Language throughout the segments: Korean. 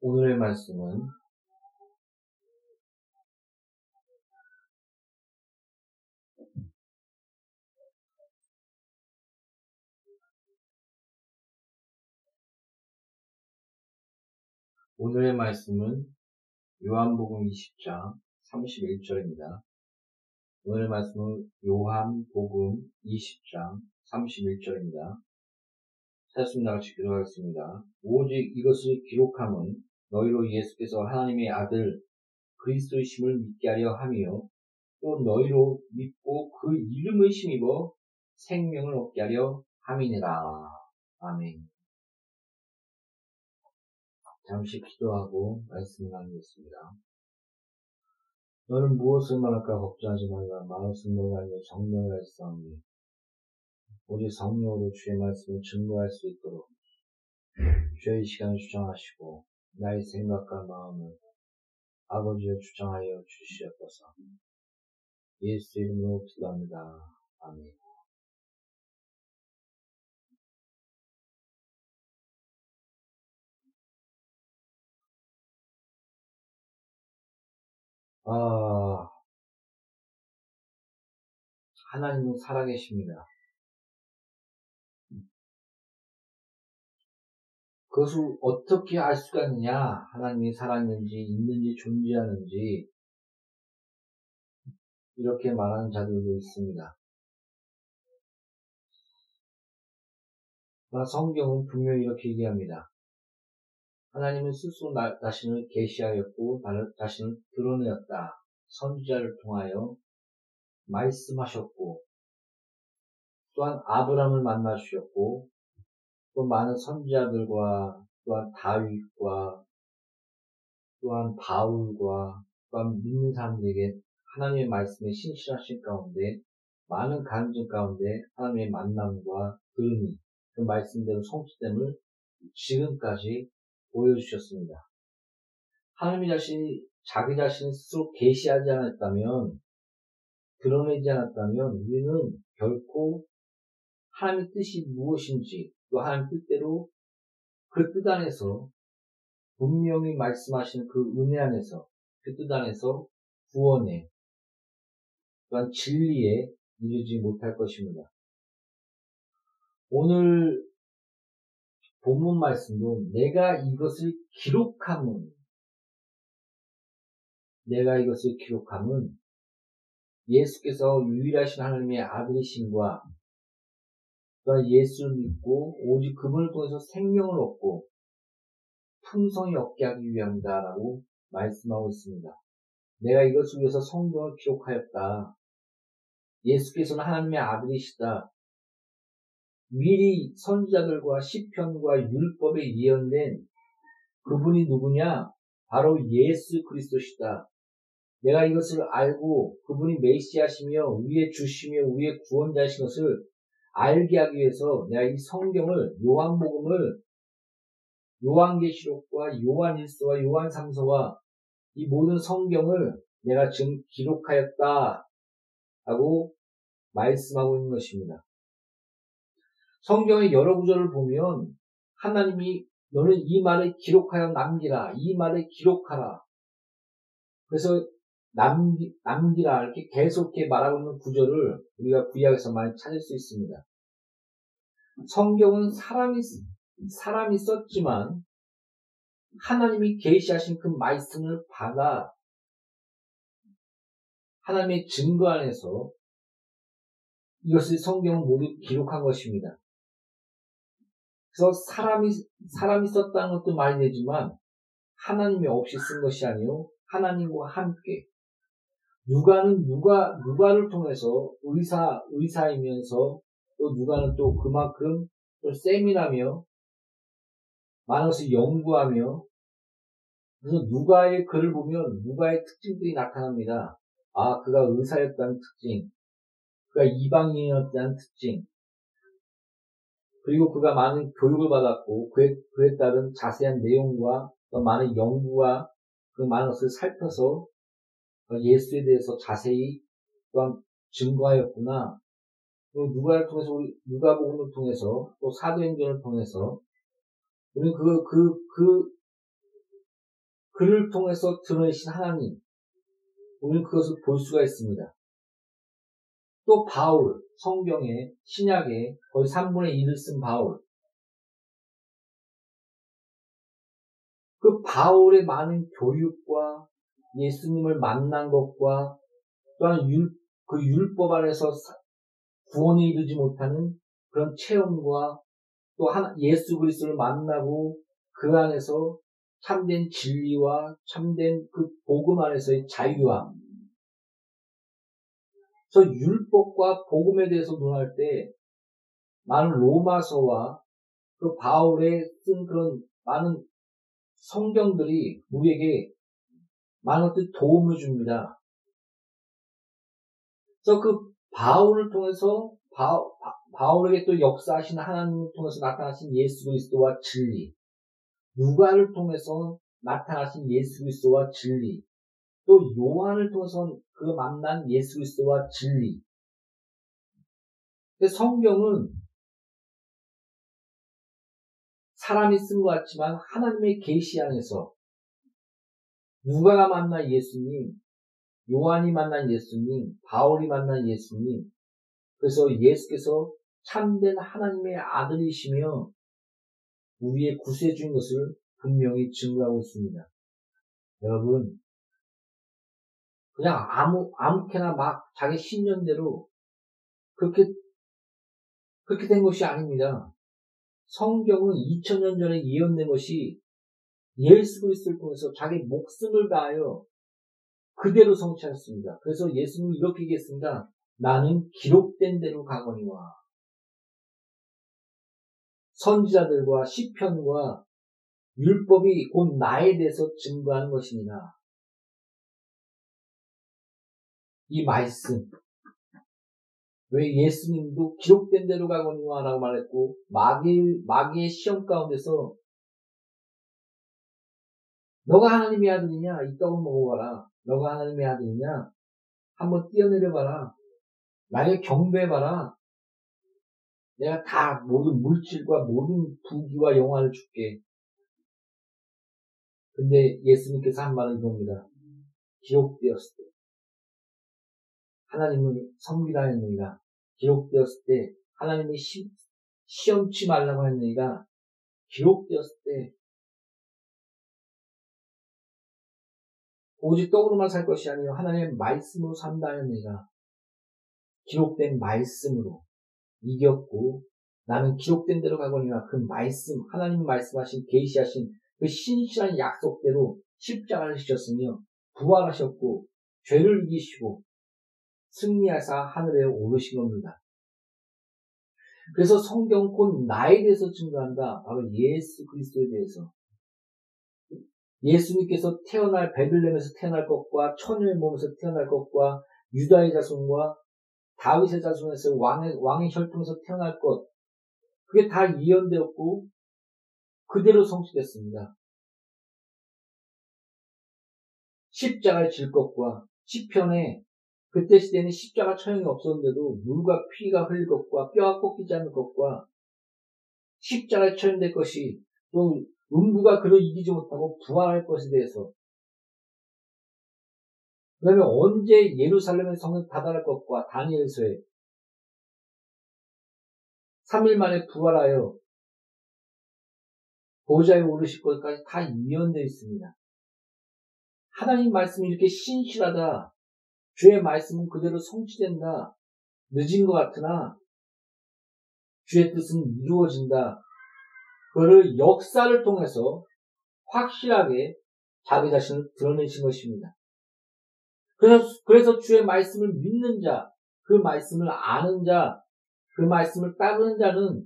오늘의 말씀은 오늘의 말씀은 요한복음 20장 31절입니다. 오늘의 말씀은 요한복음 20장 31절입니다. 찾았습니다. 같이 기도하겠습니다. 오직 이것을 기록함은 너희로 예수께서 하나님의 아들 그리스도이심을 믿게 하려 하며 또 너희로 믿고 그 이름을 힘입어 생명을 얻게 하려 함이니라. 아멘. 잠시 기도하고 말씀을 나누겠습니다. 너는 무엇을 말할까 걱정하지 말라. 마음을 너가아니 정령을 할사오니 오직 성령으로 주의 말씀을 증거할 수 있도록 주의 시간을 주장하시고 나의 생각과 마음을 아버지여 주장하여 주시옵소서. 예수 이름으로 기도합니다. 아멘. 아, 하나님은 살아계십니다. 그것을 어떻게 알 수가 있느냐? 하나님이 살았는지, 있는지, 존재하는지, 이렇게 말하는 자들도 있습니다. 성경은 분명히 이렇게 얘기합니다. 하나님은 스스로 나, 자신을 계시하였고 자신을 드러내었다. 선지자를 통하여 말씀하셨고 또한 아브라함을 만나 주셨고 또 많은 선지자들과 또한 다윗과 또한 바울과 또한 믿는 사람들에게 하나님의 말씀에 신실하신 가운데 많은 간증 가운데 하나님의 만남과 들음이 그 말씀대로 성취됨을 지금까지 보여주셨습니다. 하나님 자신이 자기 자신을 스스로 계시하지 않았다면 드러내지 않았다면 우리는 결코 하나님의 뜻이 무엇인지 또 하나님 뜻대로 그 뜻 안에서 분명히 말씀하시는 그 은혜 안에서 그 뜻 안에서 구원에 또한 진리에 이르지 못할 것입니다. 오늘 본문 말씀도 내가 이것을 기록함은 내가 이것을 기록함은 예수께서 유일하신 하나님의 아들이신과 그러니까 예수를 믿고 오직 그분을 통해서 생명을 얻고 풍성히 얻게 하기 위함이다라고 말씀하고 있습니다. 내가 이것을 위해서 성경을 기록하였다. 예수께서는 하나님의 아들이시다. 미리 선지자들과 시편과 율법에 예언된 그분이 누구냐? 바로 예수 그리스도시다. 내가 이것을 알고 그분이 메시아시며 우리의 주시며 우리의 구원자이신 것을 알게 하기 위해서 내가 이 성경을 요한복음을 요한계시록과 요한일서와 요한삼서와 이 모든 성경을 내가 지금 기록하였다 하고 말씀하고 있는 것입니다. 성경의 여러 구절을 보면 하나님이 너는 이 말을 기록하여 남기라. 이 말을 기록하라. 그래서 남기, 남기라. 이렇게 계속 해 말하고 있는 구절을 우리가 구약에서 많이 찾을 수 있습니다. 성경은 사람이, 사람이 썼지만 하나님이 계시하신 그 말씀을 받아 하나님의 증거 안에서 이것을 성경은 모두 기록한 것입니다. 그래서 사람이, 사람이 썼다는 것도 말이 되지만 하나님이 없이 쓴 것이 아니요 하나님과 함께 누가는 누가 누가를 통해서 의사 의사이면서 또 누가는 또 그만큼 또 세미나며 것을 연구하며 그래서 누가의 글을 보면 누가의 특징들이 나타납니다. 아 그가 의사였다는 특징, 그가 이방인이었다는 특징, 그리고 그가 많은 교육을 받았고 그에, 그에 따른 자세한 내용과 또 많은 연구와 그 많은 것을 살펴서 예수에 대해서 자세히 또한 증거하였구나. 또 누가를 통해서 우리 누가복음을 통해서 또 사도행전을 통해서 우리 그 그 그 그를 통해서 드러내신 하나님, 우리는 그것을 볼 수가 있습니다. 또 바울, 성경에, 신약에 거의 3분의 1을 쓴 바울. 그 바울의 많은 교육과 예수님을 만난 것과 또한 율, 그 율법 안에서 구원에 이르지 못하는 그런 체험과 또 하나, 예수 그리스도를 만나고 그 안에서 참된 진리와 참된 그 복음 안에서의 자유함. 그래서 율법과 복음에 대해서 논할 때 많은 로마서와 그 바울의 쓴 그런 많은 성경들이 우리에게 많은 것들 도움을 줍니다. 그래서 그 바울을 통해서 바, 바 울에게 또 역사하신 하나님을 통해서 나타나신 예수 그리스도와 진리, 누가를 통해서 나타나신 예수 그리스도와 진리, 또 요한을 통해서 그 만난 예수 그리스도와 진리. 성경은 사람이 쓴 것 같지만 하나님의 계시 안에서 누가가 만난 예수님, 요한이 만난 예수님, 바울이 만난 예수님, 그래서 예수께서 참된 하나님의 아들이시며 우리의 구세주인 것을 분명히 증거하고 있습니다. 여러분, 그냥 아무, 아무렇게나 막 자기 신념대로 그렇게, 그렇게 된 것이 아닙니다. 성경은 2000년 전에 예언된 것이 예수 그리스도를 통해서 자기 목숨을 다하여 그대로 성취하셨습니다. 그래서 예수님이 이렇게 얘기했습니다. 나는 기록된 대로 가거니와 선지자들과 시편과 율법이 곧 나에 대해서 증거하는 것입니다. 이 말씀 왜 예수님도 기록된 대로 가거니와 라고 말했고 마귀, 마귀의 시험 가운데서 너가 하나님의 아들이냐? 이 떡을 먹어봐라. 너가 하나님의 아들이냐? 한번 뛰어내려봐라. 나를 경배해봐라. 내가 다 모든 물질과 모든 부귀와 영화를 줄게. 근데 예수님께서 한 말은 이겁니다. 기록되었을 때. 하나님을 섬기라 했느니라. 기록되었을 때 하나님이 시, 시험치 말라고 했느니라. 기록되었을 때 오직 떡으로만 살 것이 아니요 하나님의 말씀으로 산다 했느니라 기록된 말씀으로 이겼고 나는 기록된 대로 가거니와 그 말씀 하나님 말씀하신 계시하신 그 신실한 약속대로 십자가를 지셨으며 부활하셨고 죄를 이기시고 승리하사 하늘에 오르신 겁니다. 그래서 성경 곧 나에 대해서 증거한다. 바로 예수 그리스도에 대해서. 예수님께서 태어날 베들렘에서 태어날 것과 처녀의 몸에서 태어날 것과 유다의 자손과 다윗의 자손에서 왕의, 왕의 혈통에서 태어날 것. 그게 다 이연되었고 그대로 성취됐습니다. 십자가를 질 것과 시편에 그때 시대는 십자가 처형이 없었는데도 물과 피가 흘릴 것과 뼈가 꺾이지 않을 것과 십자가에 처형될 것이 또 음부가 그를 이기지 못하고 부활할 것에 대해서 그 다음에 언제 예루살렘의 성을 닫아날 것과 다니엘서에 3일 만에 부활하여 보좌에 오르실 것까지 다 이연되어 있습니다. 하나님 말씀이 이렇게 신실하다, 주의 말씀은 그대로 성취된다. 늦은 것 같으나 주의 뜻은 이루어진다. 그를 역사를 통해서 확실하게 자기 자신을 드러내신 것입니다. 그래서, 그래서 주의 말씀을 믿는 자, 그 말씀을 아는 자, 그 말씀을 따르는 자는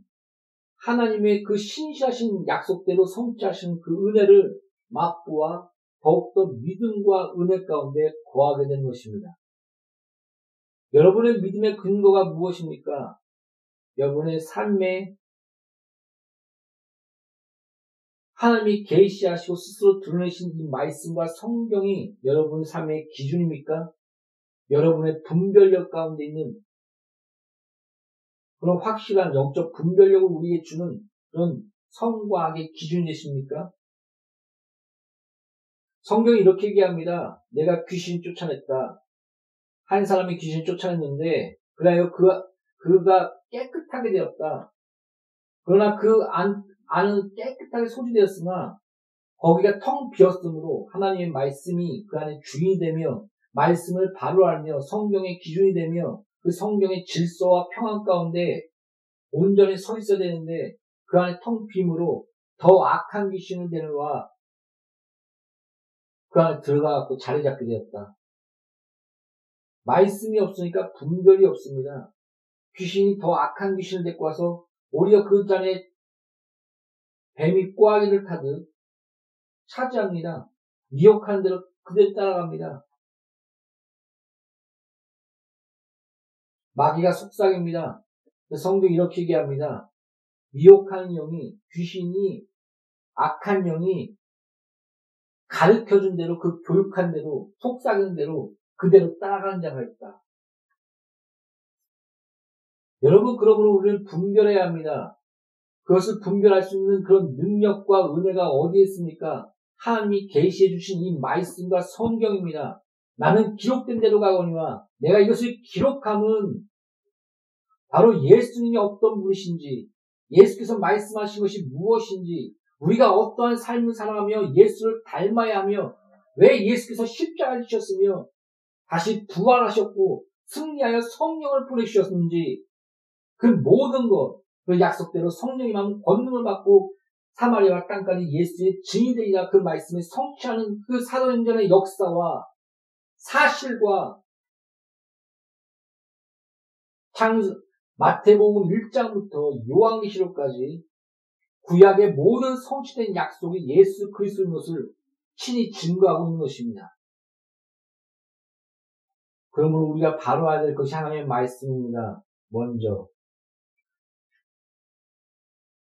하나님의 그 신시하신 약속대로 성취하신 그 은혜를 맛보아 더욱더 믿음과 은혜 가운데 거하게 된 것입니다. 여러분의 믿음의 근거가 무엇입니까? 여러분의 삶에 하나님이 계시하시고 스스로 드러내신 이 말씀과 성경이 여러분의 삶의 기준입니까? 여러분의 분별력 가운데 있는 그런 확실한 영적 분별력을 우리에게 주는 그런 성과 악의 기준이십니까? 성경이 이렇게 얘기합니다. 내가 귀신 쫓아냈다. 한 사람이 귀신 쫓아냈는데, 그래요. 그, 그가 깨끗하게 되었다. 그러나 그 안, 안은 깨끗하게 소지되었으나, 거기가 텅 비었으므로 하나님의 말씀이 그 안에 주인이 되며, 말씀을 바로 알며 성경의 기준이 되며, 그 성경의 질서와 평안 가운데 온전히 서 있어야 되는데, 그 안에 텅 빔으로 더 악한 귀신을 데려와 그 안에 들어가갖고 자리 잡게 되었다. 말씀이 없으니까 분별이 없습니다. 귀신이 더 악한 귀신을 데리고 와서 오히려 그 잔에 뱀이 꼬아기를 타듯 차지합니다. 미혹하는 대로 그대로 따라갑니다. 마귀가 속삭입니다. 성경이 이렇게 얘기합니다. 미혹하는 영이, 귀신이, 악한 영이 가르쳐준 대로, 그 교육한 대로, 속삭이는 대로 그대로 따라가는 자가 있다. 여러분, 그러므로 우리는 분별해야 합니다. 그것을 분별할 수 있는 그런 능력과 은혜가 어디에 있습니까? 하나님이 계시해 주신 이 말씀과 성경입니다. 나는 기록된 대로 가거니와 내가 이것을 기록함은 바로 예수님이 어떤 분이신지 예수께서 말씀하신 것이 무엇인지 우리가 어떠한 삶을 살아가며 예수를 닮아야 하며 왜 예수께서 십자가를 지셨으며 다시 부활하셨고 승리하여 성령을 보내주셨는지 그 모든 것, 그 약속대로 성령이 만 권능을 받고 사마리아 땅까지 예수의 증인 되리라 그 말씀을 성취하는 그 사도행전의 역사와 사실과 창 마태복음 1장부터 요한계시록까지 구약의 모든 성취된 약속이 예수 그리스도인 것을 친히 증거하고 있는 것입니다. 그러므로 우리가 바로 알아야 될 것이 하나님의 말씀입니다. 먼저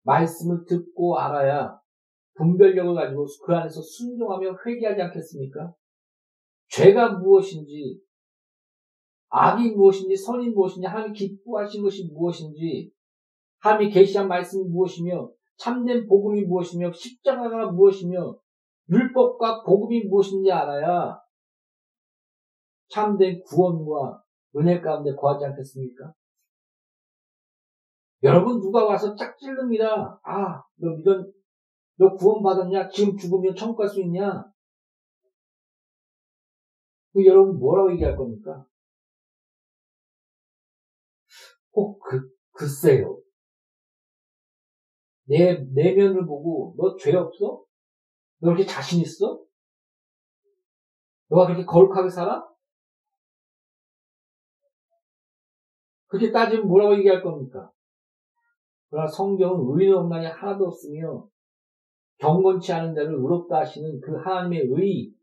말씀을 듣고 알아야 분별력을 가지고 그 안에서 순종하며 회개하지 않겠습니까? 죄가 무엇인지, 악이 무엇인지, 선이 무엇인지, 하나님이 기뻐하신 것이 무엇인지, 하나님이 계시한 말씀이 무엇이며, 참된 복음이 무엇이며, 십자가가 무엇이며, 율법과 복음이 무엇인지 알아야 참된 구원과 은혜 가운데 거하지 않겠습니까? 여러분 누가 와서 짝질릅니다. 아, 너 이런 너 구원받았냐? 지금 죽으면 천국 갈 수 있냐? 그 여러분 뭐라고 얘기할 겁니까? 꼭 그, 글쎄요. 내, 내면을 보고, 너 죄 없어? 너 그렇게 자신 있어? 너가 그렇게 거룩하게 살아? 그렇게 따지면 뭐라고 얘기할 겁니까? 그러나 성경은 의인 없나니 하나도 없으며 경건치 않은 자를 의롭다 하시는 그 하나님의 의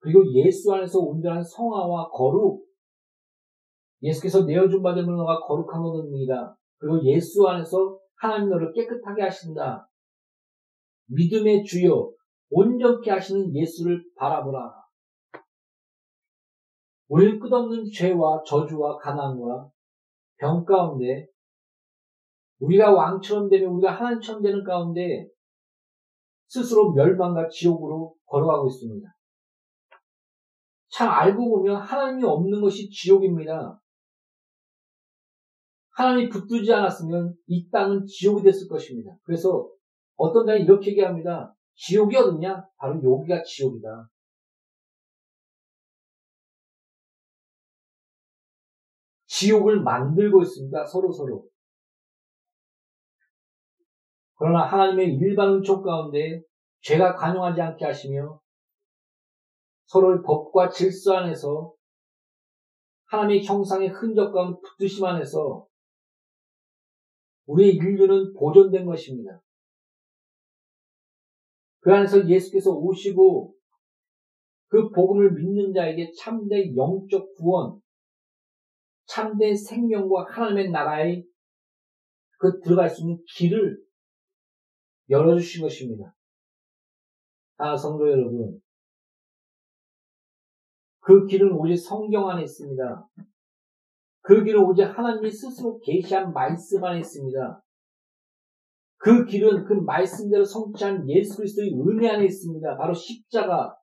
그리고 예수 안에서 온전한 성화와 거룩 예수께서 내어준 바 되면 너가 거룩한 것입니다. 그리고 예수 안에서 하나님 너를 깨끗하게 하신다. 믿음의 주요 온전케 하시는 예수를 바라보라. 우리는 끝없는 죄와 저주와 가난과 병 가운데 우리가 왕처럼 되면 우리가 하나님처럼 되는 가운데 스스로 멸망과 지옥으로 걸어가고 있습니다. 참 알고 보면 하나님이 없는 것이 지옥입니다. 하나님이 붙들지 않았으면 이 땅은 지옥이 됐을 것입니다. 그래서 어떤 자는 이렇게 얘기합니다. 지옥이 어딨냐? 바로 여기가 지옥이다. 지옥을 만들고 있습니다. 서로 서로. 그러나 하나님의 일반 은총 가운데 죄가 관용하지 않게 하시며 서로의 법과 질서 안에서 하나님의 형상의 흔적 가운데 붙으심 안에서 우리의 인류는 보존된 것입니다. 그 안에서 예수께서 오시고 그 복음을 믿는 자에게 참된 영적 구원, 참된 생명과 하나님의 나라에 그 들어갈 수 있는 길을 열어주신 것입니다. 아, 성도 여러분. 그 길은 오직 성경 안에 있습니다. 그 길은 오직 하나님이 스스로 계시한 말씀 안에 있습니다. 그 길은 그 말씀대로 성취한 예수 그리스도의 은혜 안에 있습니다. 바로 십자가,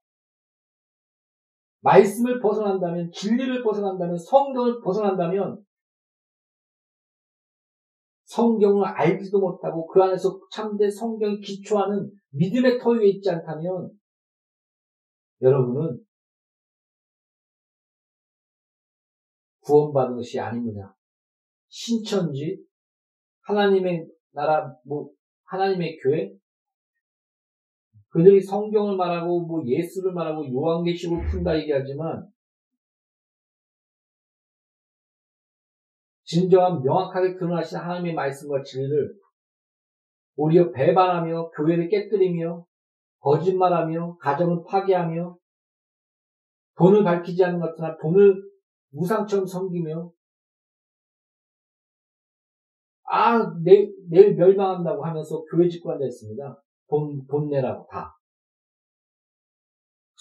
말씀을 벗어난다면, 진리를 벗어난다면, 성경을 벗어난다면, 성경을 알지도 못하고 그 안에서 참된 성경에 기초하는 믿음의 터 위에 있지 않다면, 여러분은 구원받은 것이 아닙니다. 신천지, 하나님의 나라, 뭐, 하나님의 교회, 그들이 성경을 말하고, 뭐, 예수를 말하고, 요한계시록을 푼다 얘기하지만, 진정한 명확하게 드러나신 하나님의 말씀과 진리를 오히려 배반하며, 교회를 깨뜨리며, 거짓말하며, 가정을 파괴하며, 돈을 밝히지 않는 것 같으나 돈을 무상처럼 섬기며 아, 내, 내일 멸망한다고 하면서 교회 짓고 앉아있습니다. 돈, 돈 내라고 다.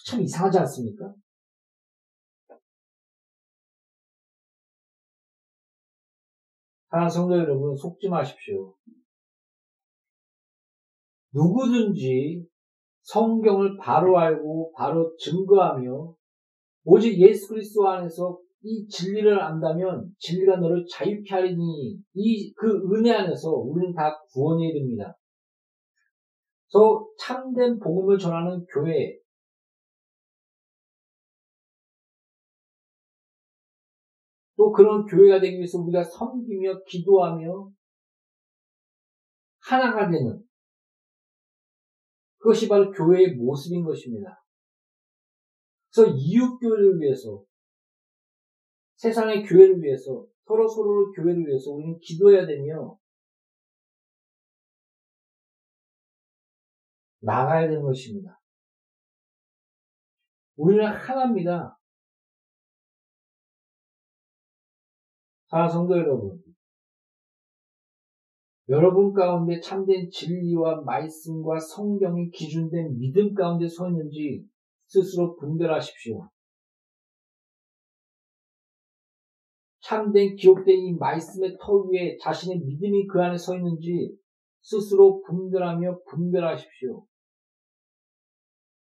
참 이상하지 않습니까? 사랑하는 성도 여러분, 속지 마십시오. 누구든지 성경을 바로 알고 바로 증거하며 오직 예수 그리스도 안에서 이 진리를 안다면 진리가 너를 자유케 하리니 이 그 은혜 안에서 우리는 다 구원해야 됩니다. 그래서 참된 복음을 전하는 교회 또 그런 교회가 되기 위해서 우리가 섬기며 기도하며 하나가 되는 그것이 바로 교회의 모습인 것입니다. 그래서 이웃교회를 위해서 세상의 교회를 위해서 서로 서로를 교회를 위해서 우리는 기도해야 되며 나가야 되는 것입니다. 우리는 하나입니다. 사랑 성도 여러분, 여러분 가운데 참된 진리와 말씀과 성경이 기준된 믿음 가운데 서 있는지 스스로 분별하십시오. 참된 기록된 이 말씀의 터 위에 자신의 믿음이 그 안에 서 있는지 스스로 분별하며 분별하십시오.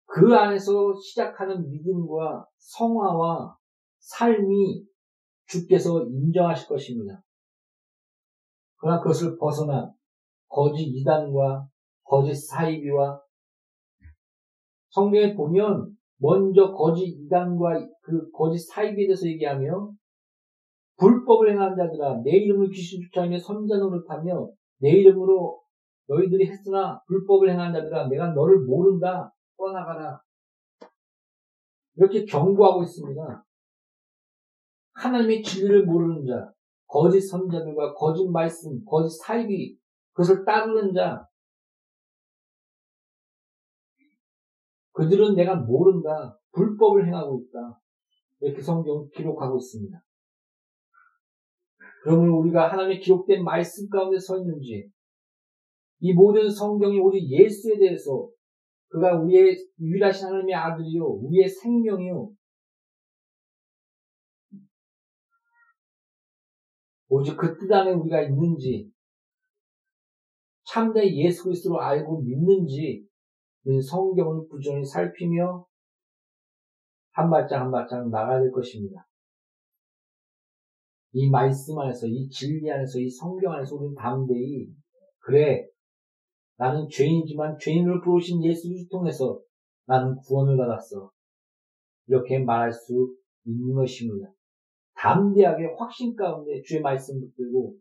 그 안에서 시작하는 믿음과 성화와 삶이 주께서 인정하실 것입니다. 그러나 그것을 벗어난 거짓 이단과 거짓 사이비와 성경에 보면 먼저 거짓 이단과 그 거짓 사이비에 대해서 얘기하며 불법을 행하는 자들아 내 이름을 귀신 쫓아내며 선자 노릇하며 내 이름으로 너희들이 했으나 불법을 행하는 자들아 내가 너를 모른다 떠나가라 이렇게 경고하고 있습니다. 하나님의 진리를 모르는 자, 거짓 선자들과 거짓 말씀, 거짓 사입이 그것을 따르는 자, 그들은 내가 모른다. 불법을 행하고 있다. 이렇게 성경 기록하고 있습니다. 그러면 우리가 하나님의 기록된 말씀 가운데 서 있는지, 이 모든 성경이 오직 예수에 대해서 그가 우리의 유일하신 하나님의 아들이요, 우리의 생명이요, 오직 그 뜻 안에 우리가 있는지, 참된 예수 그리스도로 알고 믿는지, 성경을 부지런히 살피며 한 발짝 한 발짝 나가야 될 것입니다. 이 말씀 안에서, 이 진리 안에서, 이 성경 안에서 우리는 담대히, 그래, 나는 죄인이지만 죄인을 부르신 예수를 통해서 나는 구원을 받았어. 이렇게 말할 수 있는 것입니다. 담대하게 확신 가운데 주의 말씀 붙들고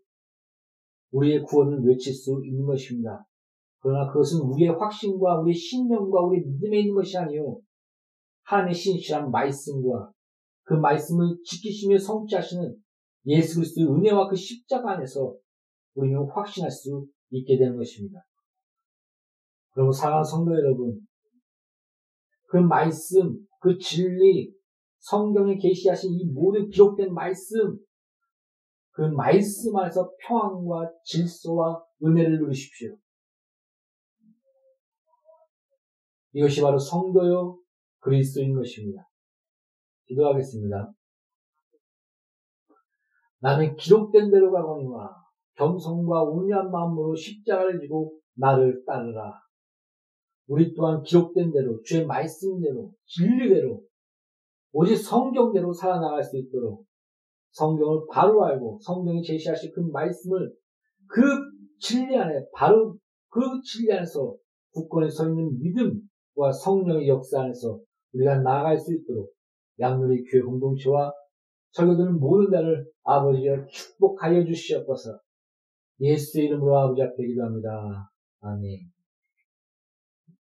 우리의 구원을 외칠 수 있는 것입니다. 그러나 그것은 우리의 확신과 우리의 신념과 우리의 믿음에 있는 것이 아니요 하나님의 신실한 말씀과 그 말씀을 지키시며 성취하시는 예수 그리스도의 은혜와 그 십자가 안에서 우리는 확신할 수 있게 되는 것입니다. 그리고 사랑하는 성도 여러분, 그 말씀, 그 진리, 성경에 계시하신 이 모든 기록된 말씀, 그 말씀 안에서 평안과 질서와 은혜를 누리십시오. 이것이 바로 성도요 그리스도인 것입니다. 기도하겠습니다. 나는 기록된 대로 가거니와 겸손과 온유한 마음으로 십자가를 지고 나를 따르라. 우리 또한 기록된 대로 주의 말씀대로 진리대로 오직 성경대로 살아나갈 수 있도록 성경을 바로 알고 성경이 제시하신 그 말씀을 그 진리 안에 바로 그 진리 안에서 굳건히 서 있는 믿음과 성령의 역사 안에서 우리가 나아갈 수 있도록 양누리 교회 공동체와 설교드는 모든 자를 아버지가 축복하여 주시옵소서 예수의 이름으로 아버지 앞에 기도합니다. 아멘.